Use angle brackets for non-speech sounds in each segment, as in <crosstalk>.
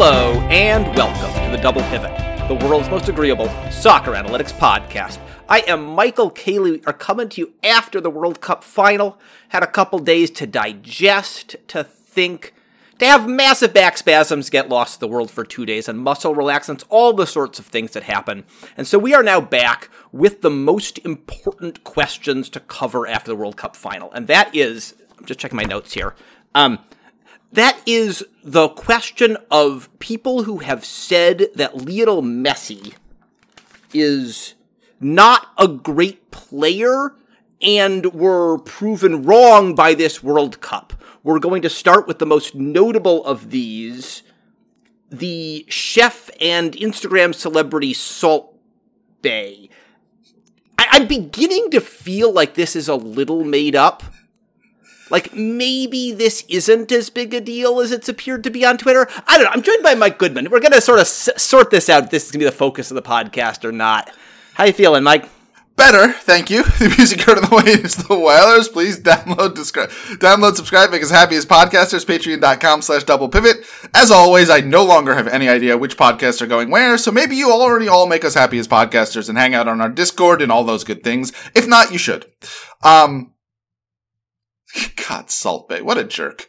Hello, and welcome to the Double Pivot, the world's most agreeable soccer analytics podcast. I am Michael Caley. We are coming to you after the World Cup final. Had a couple days to digest, to think, to have massive back spasms, get lost to the world for two days, and muscle relaxants, all the sorts of things that happen. And so we are now back with the most important questions to cover after the World Cup final. And that is, I'm just checking my notes here. Um, that is the question of people who have said that Lionel Messi is not a great player and were proven wrong by this World Cup. We're going to start with the most notable of these the chef and Instagram celebrity Salt Bae. I- I'm beginning to feel like this is a little made up. Like maybe this isn't as big a deal as it's appeared to be on Twitter. I don't know. I'm joined by Mike Goodman. We're gonna sort of s- sort this out. If this is gonna be the focus of the podcast or not. How you feeling, Mike? Better, thank you. <laughs> The music heard on the way is the Whalers. Please download, describe, download, subscribe, make us happy as podcasters. Patreon.com slash double pivot. As always, I no longer have any idea which podcasts are going where, so maybe you already all make us happy as podcasters and hang out on our Discord and all those good things. If not, you should. Um, <laughs> God, Salt Bae, what a jerk.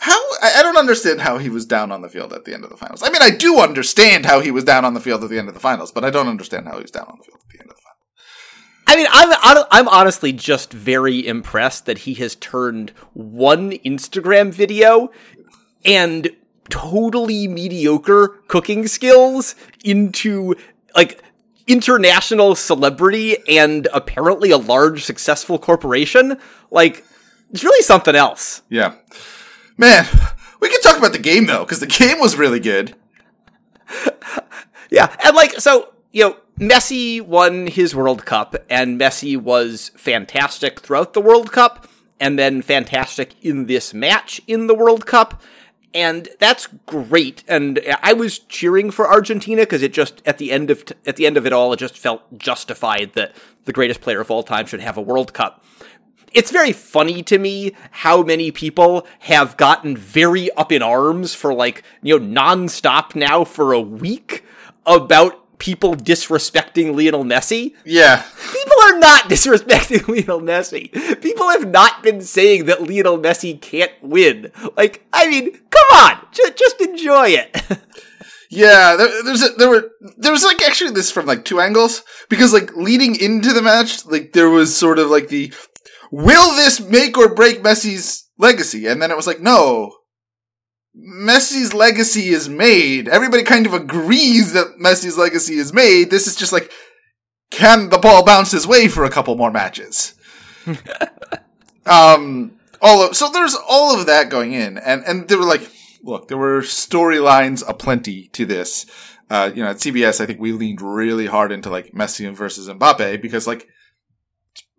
How I don't understand how he was down on the field at the end of the finals. I mean, I do understand how he was down on the field at the end of the finals, but I don't understand how he was down on the field at the end of the finals. I mean, I'm I'm honestly just very impressed that he has turned one Instagram video and totally mediocre cooking skills into like international celebrity and apparently a large successful corporation. Like, it's really something else. Yeah, man, we can talk about the game though, because the <laughs> game was really good. <laughs> Yeah, and like so, you know, Messi won his World Cup, and Messi was fantastic throughout the World Cup, and then fantastic in this match in the World Cup, and that's great. And I was cheering for Argentina because it just at the end of at the end of it all, it just felt justified that the greatest player of all time should have a World Cup it's very funny to me how many people have gotten very up in arms for like, you know, nonstop now for a week about people disrespecting Lionel Messi. Yeah, People are not <laughs> disrespecting Lionel Messi. People have not been saying that Lionel Messi can't win. Like, I mean, come on, ju- just enjoy it. <laughs> yeah. There, there's a, there were there was like actually this from like two angles because like leading into the match, like there was sort of like the will this make or break Messi's legacy, and then it was like no. Messi's legacy is made. Everybody kind of agrees that Messi's legacy is made. This is just like, can the ball bounce his way for a couple more matches? <laughs> um, all of, so there's all of that going in, and and there were like, look, there were storylines aplenty to this. Uh, you know, at CBS, I think we leaned really hard into like Messi versus Mbappe because like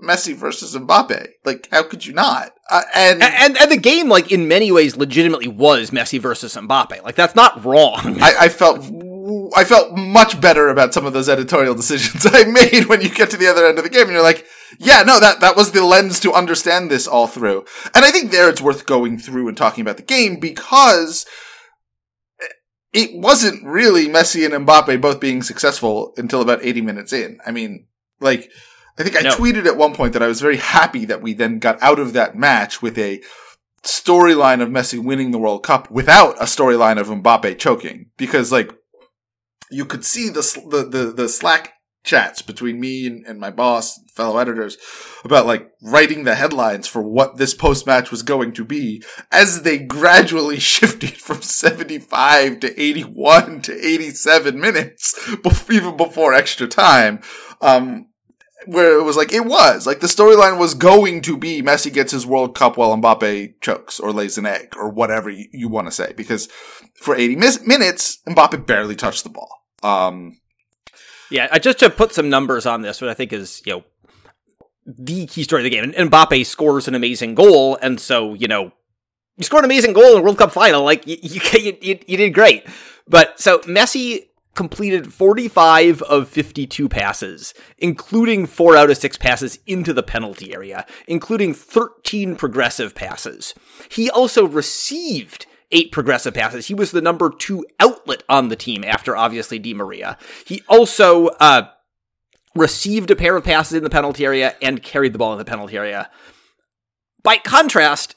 Messi versus Mbappe, like how could you not? Uh, and and and the game, like in many ways, legitimately was Messi versus Mbappe. Like that's not wrong. <laughs> I, I felt I felt much better about some of those editorial <laughs> decisions I made when you get to the other end of the game and you're like, yeah, no, that that was the lens to understand this all through. And I think there it's worth going through and talking about the game because it wasn't really Messi and Mbappe both being successful until about 80 minutes in. I mean, like I think I No. tweeted at one point that I was very happy that we then got out of that match with a storyline of Messi winning the World Cup without a storyline of Mbappe choking because like you could see the the the, the Slack chats between me and, and my boss, fellow editors, about like writing the headlines for what this post match was going to be as they gradually <laughs> shifted from 75 to 81 to 87 minutes, <laughs> bef- even before extra time. Um, where it was like it was like the storyline was going to be Messi gets his World Cup while Mbappe chokes or lays an egg or whatever you, you want to say because for 80 mis- minutes Mbappe barely touched the ball. Um, Yeah, uh, just to put some numbers on this, what I think is, you know, the key story of the game. And, Mbappe scores an amazing goal, and so, you know, you scored an amazing goal in a World Cup final. Like, you, you, you, you did great. But, so, Messi completed 45 of 52 passes, including 4 out of 6 passes into the penalty area, including 13 progressive passes. He also received eight progressive passes. He was the number two outlet on the team after obviously Di Maria. He also uh, received a pair of passes in the penalty area and carried the ball in the penalty area. By contrast,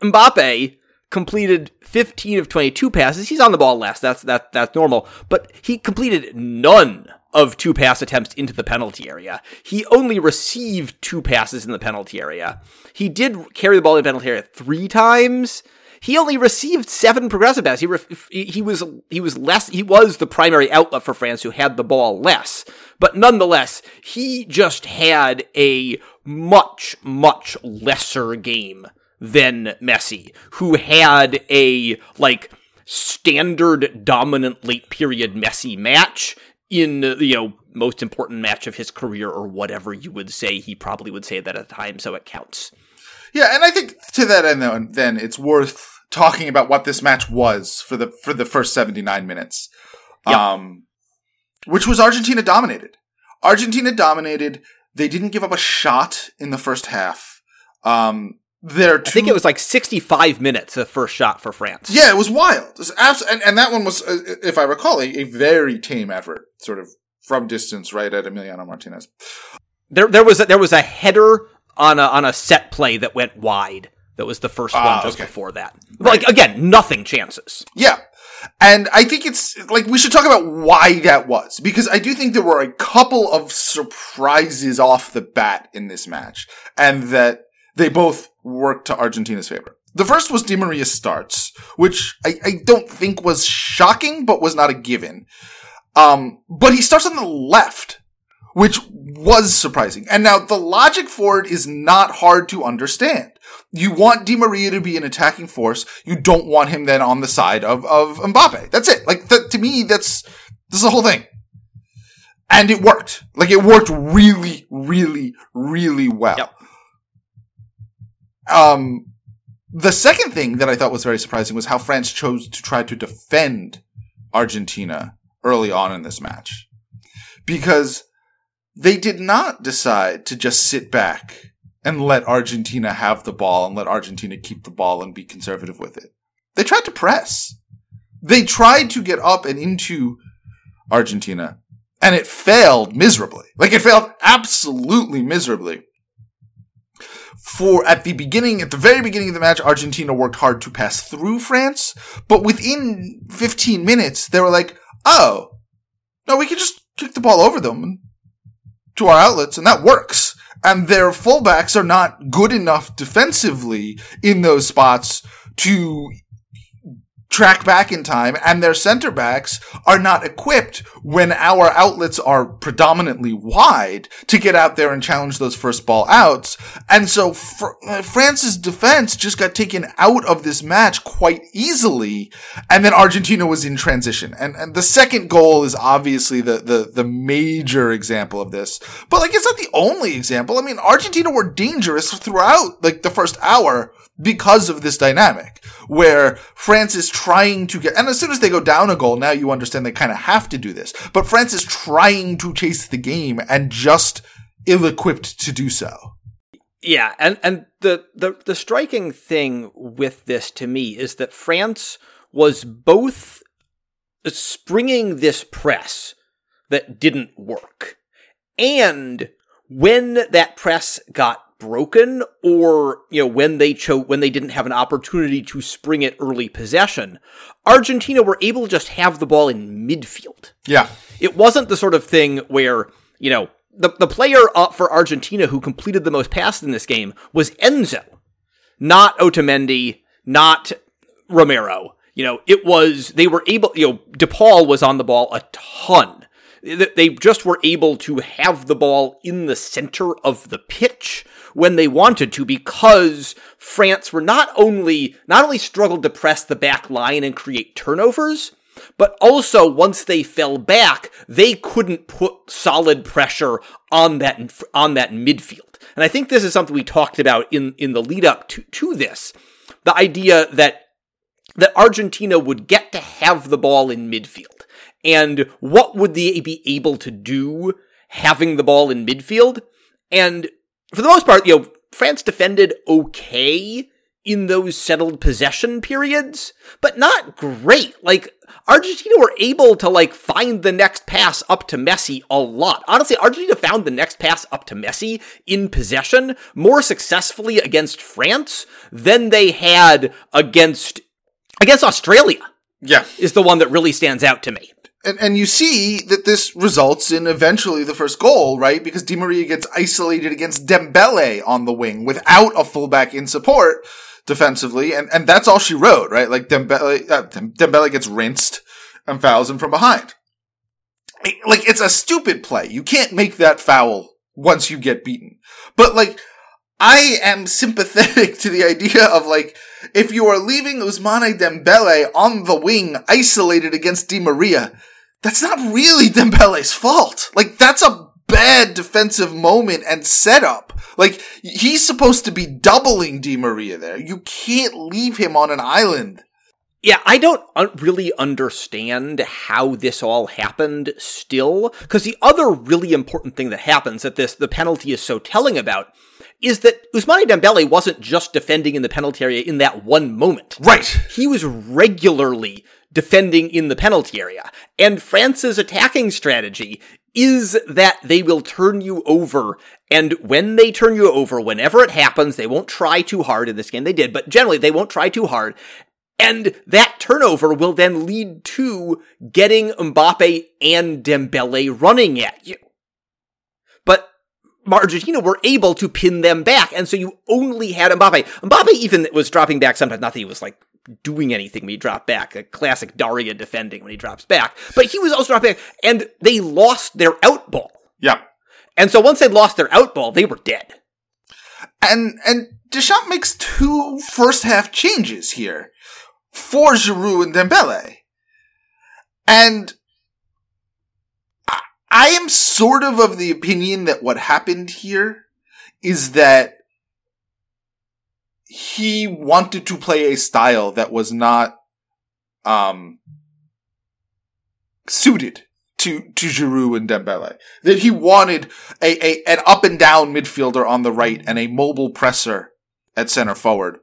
Mbappe completed 15 of 22 passes. He's on the ball less. That's that that's normal. But he completed none of two pass attempts into the penalty area. He only received two passes in the penalty area. He did carry the ball in the penalty area three times. He only received seven progressive passes. He, re- he was he was less. He was the primary outlet for France, who had the ball less. But nonetheless, he just had a much much lesser game than Messi, who had a like standard dominant late period Messi match in you know most important match of his career or whatever you would say. He probably would say that at the time so it counts. Yeah and i think to that end though, then it's worth talking about what this match was for the for the first 79 minutes. Yeah. um which was argentina dominated. Argentina dominated. They didn't give up a shot in the first half. Um there, I think it was like 65 minutes the first shot for France. Yeah, it was wild. It was abs- and, and that one was, uh, if I recall, a, a, very tame effort, sort of from distance, right at Emiliano Martinez. There, there was a, there was a header on a on a set play that went wide. That was the first one ah, just okay. before that. Right. Like again, nothing chances. Yeah. And I think it's like we should talk about why that was because I do think there were a couple of surprises off the bat in this match and that they both worked to Argentina's favor. The first was Di Maria's starts, which I, I don't think was shocking, but was not a given. Um, but he starts on the left, which was surprising. And now the logic for it is not hard to understand. You want Di Maria to be an attacking force. You don't want him then on the side of, of Mbappe. That's it. Like, that to me, that's, this is the whole thing. And it worked. Like, it worked really, really, really well. Yep. Um, the second thing that I thought was very surprising was how France chose to try to defend Argentina early on in this match. Because they did not decide to just sit back and let Argentina have the ball and let Argentina keep the ball and be conservative with it. They tried to press. They tried to get up and into Argentina and it failed miserably. Like it failed absolutely miserably for at the beginning, at the very beginning of the match, Argentina worked hard to pass through France, but within 15 minutes, they were like, oh, no, we can just kick the ball over them to our outlets, and that works. And their fullbacks are not good enough defensively in those spots to track back in time and their center backs are not equipped when our outlets are predominantly wide to get out there and challenge those first ball outs. And so fr- uh, France's defense just got taken out of this match quite easily. And then Argentina was in transition. And, and the second goal is obviously the, the, the major example of this. But like, it's not the only example. I mean, Argentina were dangerous throughout like the first hour because of this dynamic where France is trying to get, and as soon as they go down a goal, now you understand they kind of have to do this, but France is trying to chase the game and just ill-equipped to do so. Yeah, and, and the, the, the striking thing with this to me is that France was both springing this press that didn't work. And when that press got broken or, you know, when they chose, when they didn't have an opportunity to spring it early possession, Argentina were able to just have the ball in midfield. Yeah. It wasn't the sort of thing where, you know, the, the player up for Argentina who completed the most passes in this game was Enzo, not Otamendi, not Romero. You know, it was, they were able, you know, De Paul was on the ball a ton they just were able to have the ball in the center of the pitch when they wanted to because France were not only not only struggled to press the back line and create turnovers but also once they fell back they couldn't put solid pressure on that on that midfield. And i think this is something we talked about in in the lead up to to this. The idea that that Argentina would get to have the ball in midfield and what would they be able to do having the ball in midfield? And for the most part, you know, France defended okay in those settled possession periods, but not great. Like Argentina were able to like find the next pass up to Messi a lot. Honestly, Argentina found the next pass up to Messi in possession more successfully against France than they had against against Australia. Yeah. Is the one that really stands out to me. And, and you see that this results in eventually the first goal, right? Because Di Maria gets isolated against Dembele on the wing without a fullback in support defensively, and, and that's all she wrote, right? Like Dembele, uh, Dembele gets rinsed and fouls him from behind. Like, it's a stupid play. You can't make that foul once you get beaten. But like, I am sympathetic <laughs> to the idea of like, if you are leaving Ousmane Dembele on the wing, isolated against Di Maria, that's not really <laughs> Dembele's fault. Like, that's a bad defensive moment and setup. Like, he's supposed to be doubling Di Maria there. You can't leave him on an island. Yeah, I don't really understand how this all happened still, because the other really important thing that happens that this, the penalty is so telling about, is that Ousmane Dembele wasn't just defending in the penalty area in that one moment. Right. He was regularly defending in the penalty area. And France's attacking strategy is that they will turn you over. And when they turn you over, whenever it happens, they won't try too hard in this game. They did, but generally they won't try too hard. And that turnover will then lead to getting Mbappe and Dembele running at you. But Argentina were able to pin them back, and so you only had Mbappe. Mbappe even was dropping back sometimes. Not that he was like doing anything when he dropped back. A classic Daria defending when he drops back. But he was also dropping back, and they lost their out ball. Yeah. And so once they lost their out ball, they were dead. And and Deschamps makes two first half changes here for Giroud and Dembele. And I, I am sort of of the opinion that what happened here is that he wanted to play a style that was not um suited to to Giroud and Dembele. That he wanted a, a an up and down midfielder on the right and a mobile presser at center forward.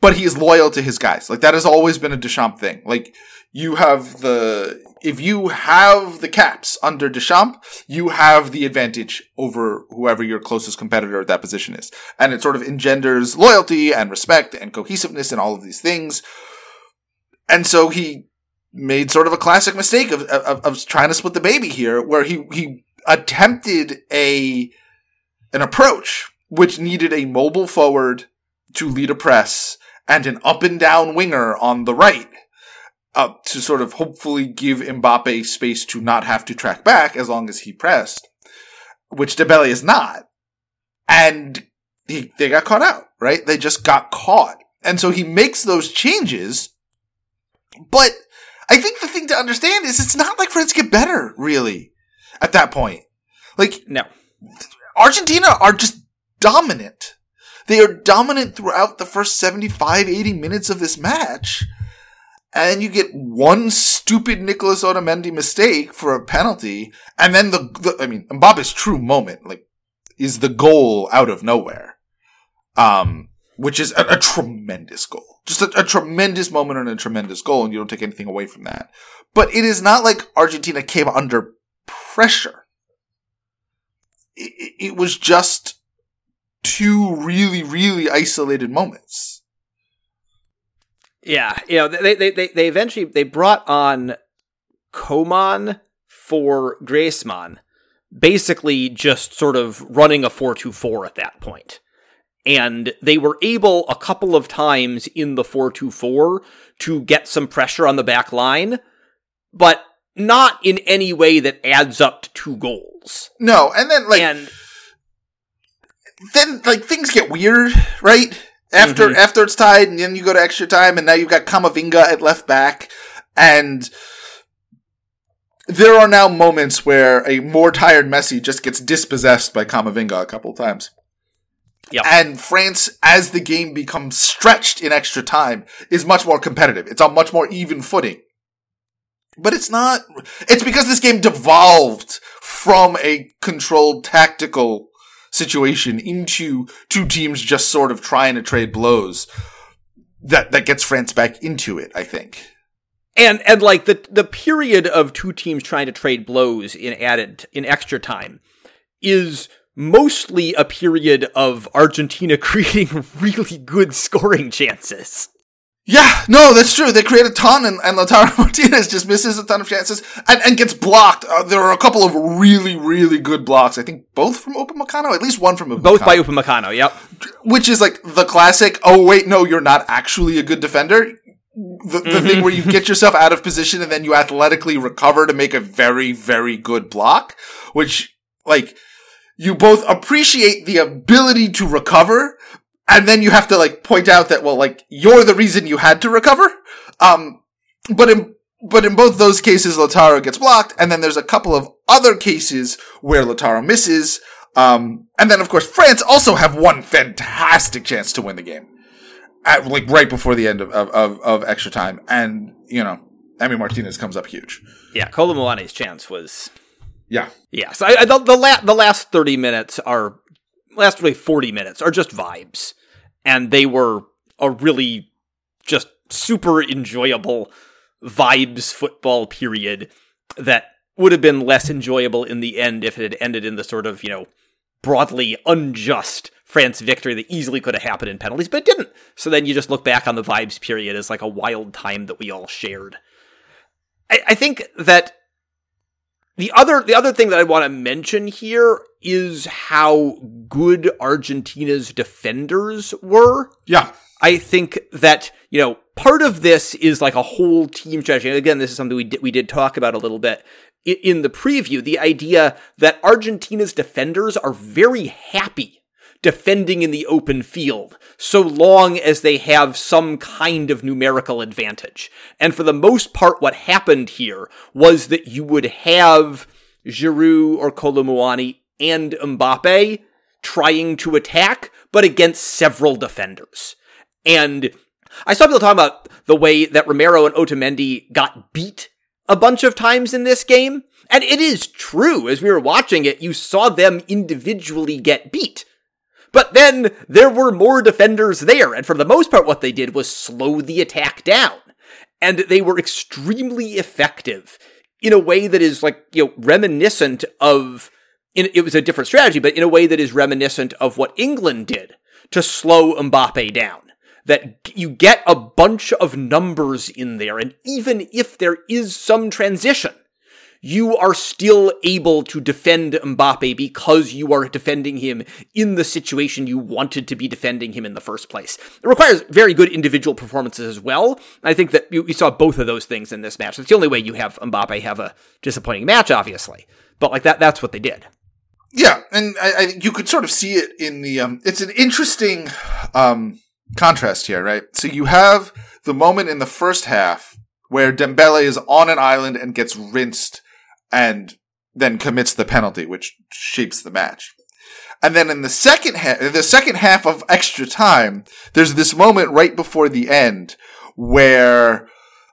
But he is loyal to his guys. Like that has always been a Deschamps thing. Like you have the if you have the caps under Deschamps, you have the advantage over whoever your closest competitor at that position is. And it sort of engenders loyalty and respect and cohesiveness and all of these things. And so he made sort of a classic mistake of, of, of trying to split the baby here, where he, he attempted a, an approach which needed a mobile forward to lead a press and an up and down winger on the right uh, to sort of hopefully give Mbappe space to not have to track back as long as he pressed, which Dembele is not. And he, they got caught out, right? They just got caught. And so he makes those changes, but I think the thing to understand is it's not like France get better, really, at that point. Like, No. Argentina are just dominant. They are dominant throughout the first 75, 80 minutes of this match. And you get one stupid Nicolas Otamendi mistake for a penalty. And then the, the I mean, Mbappe's true moment, like, is the goal out of nowhere. Um, which is a, a tremendous goal. Just a, a tremendous moment and a tremendous goal, and you don't take anything away from that. But it is not like Argentina came under pressure. It, it was just two really, really isolated moments. Yeah, you know, they they they, they eventually they brought on Coman for Griezmann, basically just sort of running a 4-2-4 at that point. And they were able a couple of times in the 4-2-4 to get some pressure on the back line, but not in any way that adds up to two goals. No, and then like and then like things get weird, right? After Mhm. after it's tied, and then you go to extra time, and now you've got Kamavinga at left back, and there are now moments where a more tired Messi just gets dispossessed by Kamavinga a couple of times. Yep. And France, as the game becomes stretched in extra time, is much more competitive. It's on much more even footing. But it's not, it's because this game devolved from a controlled tactical situation into two teams just sort of trying to trade blows. that that gets France back into it. I think. And and like the the period of two teams trying to trade blows in added in extra time is mostly a period of Argentina <laughs> creating really good scoring chances. Yeah, no, that's true. They create a ton, and, and Lautaro <laughs> Martinez just misses a ton of chances and, and gets blocked. Uh, there are a couple of really, really good blocks. I think both from Upamecano, at least one from Upamecano. Both by Upamecano, yep. Which is like the classic, oh, wait, no, you're not actually a good defender. The, the mm-hmm. thing where you get yourself out of position and then you athletically recover to make a very, very good block, which, like, you both appreciate the ability to recover, and then you have to like point out that well like you're the reason you had to recover. Um but in but in both those cases Lautaro gets blocked and then there's a couple of other cases where Lautaro misses. Um and then of course France also have one fantastic chance to win the game. At like right before the end of of, of, extra time. And you know Emi Martinez comes up huge. Yeah Kolo Muani's chance was yeah. Yeah so I, I, the, the, la- the last 30 minutes are last really 40 minutes are just vibes. And they were a really just super enjoyable vibes football period that would have been less enjoyable in the end if it had ended in the sort of, you know, broadly unjust France victory that easily could have happened in penalties, but it didn't. So then you just look back on the vibes period as like a wild time that we all shared. I, I think that the other the other thing that I want to mention here is how good Argentina's defenders were. Yeah. I think that, you know, part of this is like a whole team strategy. And again, this is something we did, we did talk about a little bit in the preview. The idea that Argentina's defenders are very happy defending in the open field, so long as they have some kind of numerical advantage. And for the most part, what happened here was that you would have Giroud or Kolo Muani and Mbappe trying to attack, but against several defenders. And I saw people talking about the way that Romero and Otamendi got beat a bunch of times in this game. And it is true. As we were watching it, you saw them individually get beat. But then there were more defenders there, and for the most part, what they did was slow the attack down. And they were extremely effective in a way that is like, you know, reminiscent of, it was a different strategy, but in a way that is reminiscent of what England did to slow Mbappe down. That you get a bunch of numbers in there, and even if there is some transition, you are still able to defend Mbappe because you are defending him in the situation you wanted to be defending him in the first place. It requires very good individual performances as well. I think that you, saw both of those things in this match. It's the only way you have Mbappe have a disappointing match, obviously. But like that, that's what they did. Yeah, and I, I you could sort of see it in the. Um, it's an interesting um, contrast here, right? So you have the moment in the first half where Dembele is on an island and gets rinsed and then commits the penalty, which shapes the match. And then in the second half, the second half of extra time, there's this moment right before the end where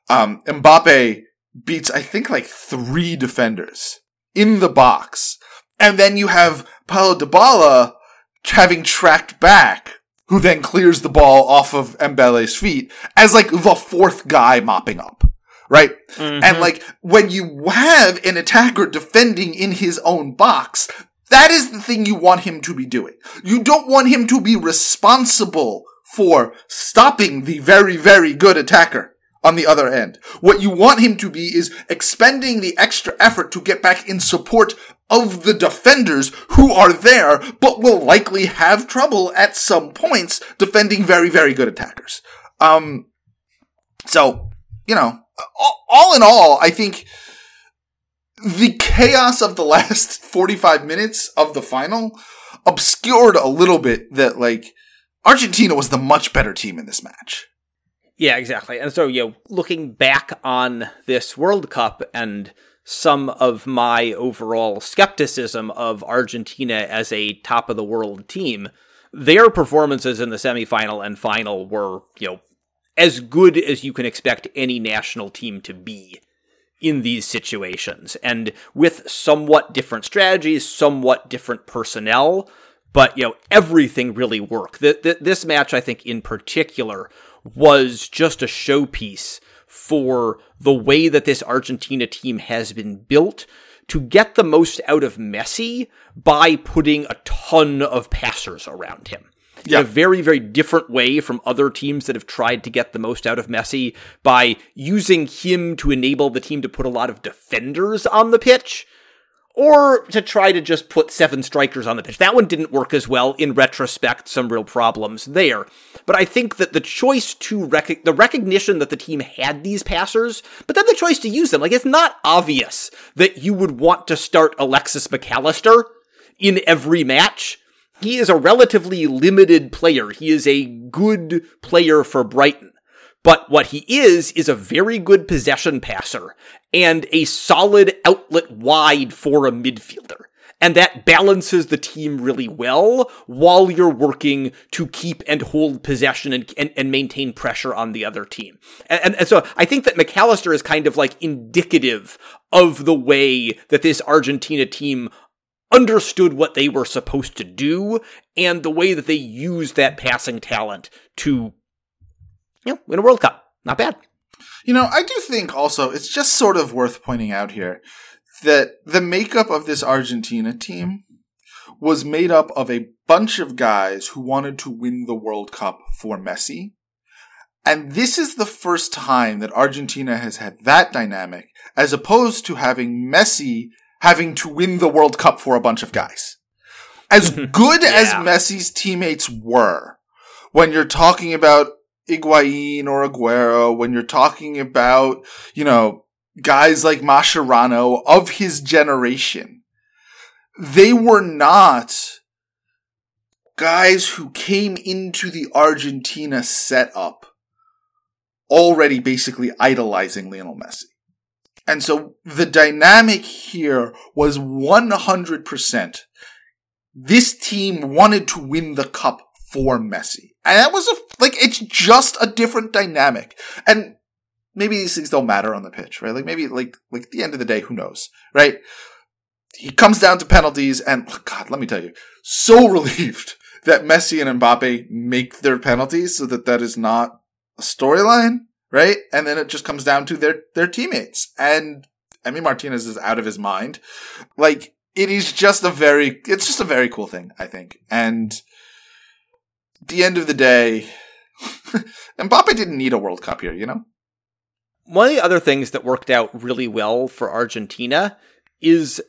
um, Mbappe beats, I think, like three defenders in the box, and then you have Paulo Dybala having tracked back, who then clears the ball off of Dembele's feet as like the fourth guy mopping up right? Mm-hmm. And like when you have an attacker defending in his own box, that is the thing you want him to be doing. You don't want him to be responsible for stopping the very, very good attacker on the other end. What you want him to be is expending the extra effort to get back in support of the defenders who are there, but will likely have trouble at some points defending very, very good attackers. Um, so, you know, all in all, I think the chaos of the <laughs> last 45 minutes of the final obscured a little bit that like Argentina was the much better team in this match. Yeah, exactly. And so, you know, looking back on this World Cup and some of my overall skepticism of Argentina as a top of the world team, their performances in the semifinal and final were, you know, as good as you can expect any national team to be in these situations. And with somewhat different strategies, somewhat different personnel, but you know, everything really worked. this match, I think, in particular, was just a showpiece for the way that this Argentina team has been built to get the most out of Messi by putting a ton of passers around him. Yeah. In a very, very different way from other teams that have tried to get the most out of Messi by using him to enable the team to put a lot of defenders on the pitch or to try to just put seven strikers on the pitch. That one didn't work as well. In retrospect, some real problems there. But I think that the choice to rec- the recognition that the team had these passers, but then the choice to use them, like it's not obvious that you would want to start Alexis Mac Allister in every match. He is a relatively limited player. He is a good player for Brighton. But what he is, is a very good possession passer and a solid outlet wide for a midfielder. And that balances the team really well while you're working to keep and hold possession and, and, and maintain pressure on the other team. And, and, and so I think that Mac Allister is kind of like indicative of the way that this Argentina team understood what they were supposed to do and the way that they used that passing talent to you know, win a World Cup. Not bad. You know, I do think also it's just sort of worth pointing out here that the makeup of this Argentina team was made up of a bunch of guys who wanted to win the World Cup for Messi. And this is the first time that Argentina has had that dynamic as opposed to having Messi having to win the World Cup for a bunch of guys. As <laughs> good yeah. as Messi's teammates were, when you're talking about Higuain or Aguero, when you're talking about, you know, guys like Mascherano of his generation, they were not guys who came into the Argentina setup already basically idolizing Lionel Messi. And so the dynamic here was 100%. This team wanted to win the cup for Messi. And that was a, like, it's just a different dynamic. And maybe these things don't matter on the pitch, right? Like maybe, like, like at the end of the day, who knows, right? He comes down to penalties and, God, let me tell you, so <laughs> relieved that Messi and Mbappe make their penalties so that that is not a storyline, right? And then it just comes down to their, their teammates. And Emi Martinez is out of his mind. Like, it is just a very, it's just a very cool thing, I think. And, the end of the day, <laughs> Mbappe didn't need a World Cup here, you know? One of the other things that worked out really well for Argentina is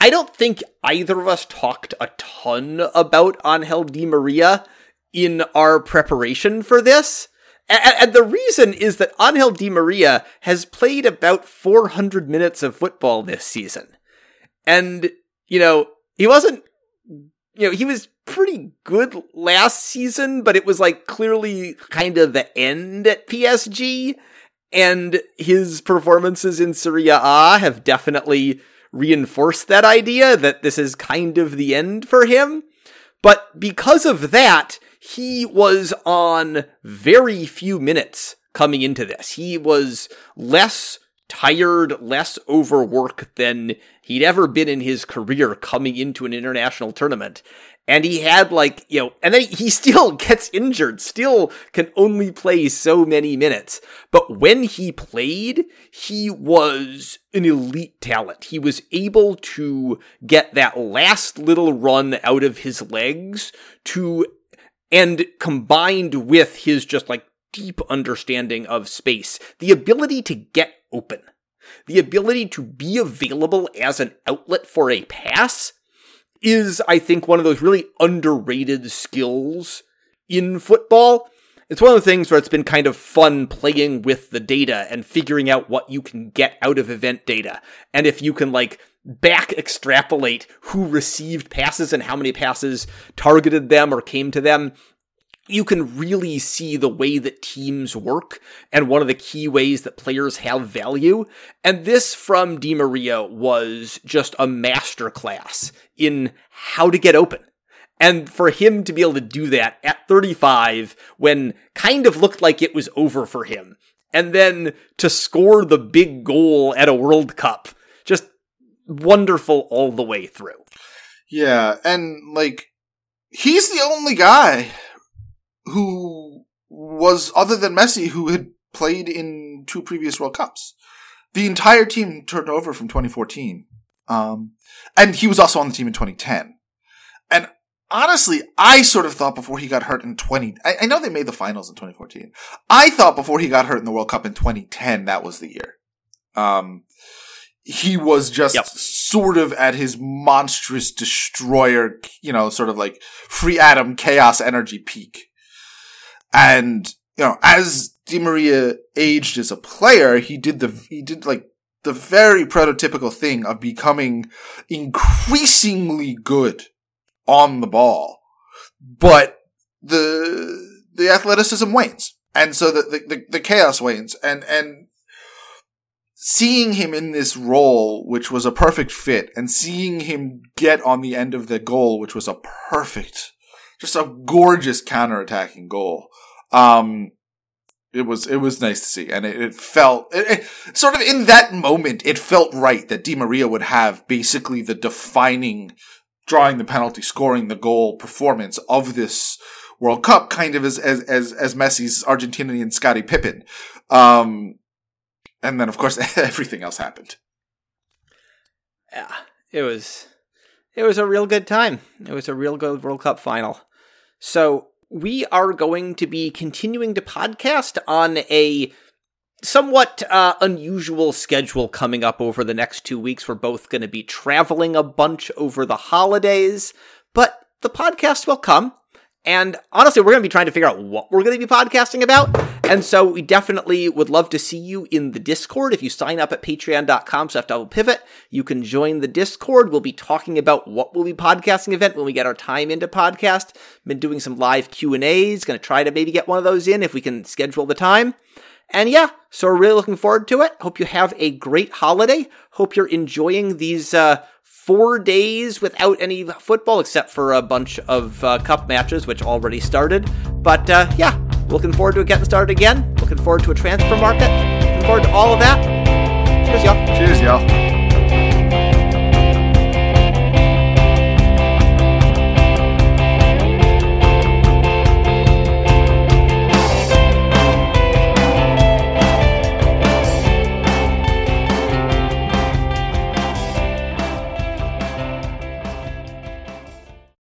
I don't think either of us talked a ton about Angel Di Maria in our preparation for this. And, the reason is that Angel Di Maria has played about 400 minutes of football this season. And, you know, he wasn't, you know, he was pretty good last season, but it was like clearly kind of the end at PSG. And his performances in Serie A have definitely reinforced that idea that this is kind of the end for him. But because of that, he was on very few minutes coming into this. He was less tired, less overworked than he'd ever been in his career coming into an international tournament. And he had like you know and then he <laughs> still gets injured still can only play so many minutes. But when he played he was an elite talent. He was able to get that last little run out of his legs to and combined with his just like deep understanding of space the ability to get open the ability to be available as an outlet for a pass is, I think, one of those really underrated skills in football. It's one of the things where it's been kind of fun playing with the data and figuring out what you can get out of event data. And if you can like back extrapolate who received passes and how many passes targeted them or came to them, you can really see the way that teams work and one of the key ways that players have value. And this from Di Maria was just a masterclass in how to get open. And for him to be able to do that at 35 when kind of looked like it was over for him. And then to score the big goal at a World Cup. Wonderful all the way through. Yeah. And like, he's the only guy who was other than Messi, who had played in two previous World Cups. The entire team turned over from 2014. Um, and he was also on the team in 2010. And honestly, I sort of thought before he got hurt in 20, I, I, know they made the finals in 2014. I thought before he got hurt in the World Cup in 2010, that was the year. Um, he was just yep. sort of at his monstrous destroyer, you know, sort of like free atom chaos energy peak. And, you know, as Di Maria aged as a player, he did the, he did like the very prototypical thing of becoming increasingly good on the ball. But the, the athleticism wanes. And so the, the, the, chaos wanes. And, and seeing him in this role, which was a perfect fit, and seeing him get on the end of the goal, which was a perfect, just a gorgeous counter-attacking goal. Um, it was it was nice to see, and it, it felt it, it, sort of in that moment. It felt right that Di Maria would have basically the defining drawing the penalty, scoring the goal performance of this World Cup, kind of as as as, as Messi's Argentinian Scottie Pippen. Um, and then of course <laughs> everything else happened. Yeah, it was it was a real good time. It was a real good World Cup final. So we are going to be continuing to podcast on a somewhat uh, unusual schedule coming up over the next two weeks. We're both going to be traveling a bunch over the holidays, but the podcast will come. And honestly, we're going to be trying to figure out what we're going to be podcasting about. And so we definitely would love to see you in the Discord. If you sign up at patreon.com slash double pivot, you can join the Discord. We'll be talking about what we'll be podcasting event when we get our time into podcast. Been doing some live Q&As. Going to try to maybe get one of those in if we can schedule the time. And yeah, so we're really looking forward to it. Hope you have a great holiday. Hope you're enjoying these, uh, four days without any football except for a bunch of uh, cup matches, which already started. But uh, yeah, looking forward to getting started again. Looking forward to a transfer market. Looking forward to all of that. Cheers, y'all. Cheers, y'all.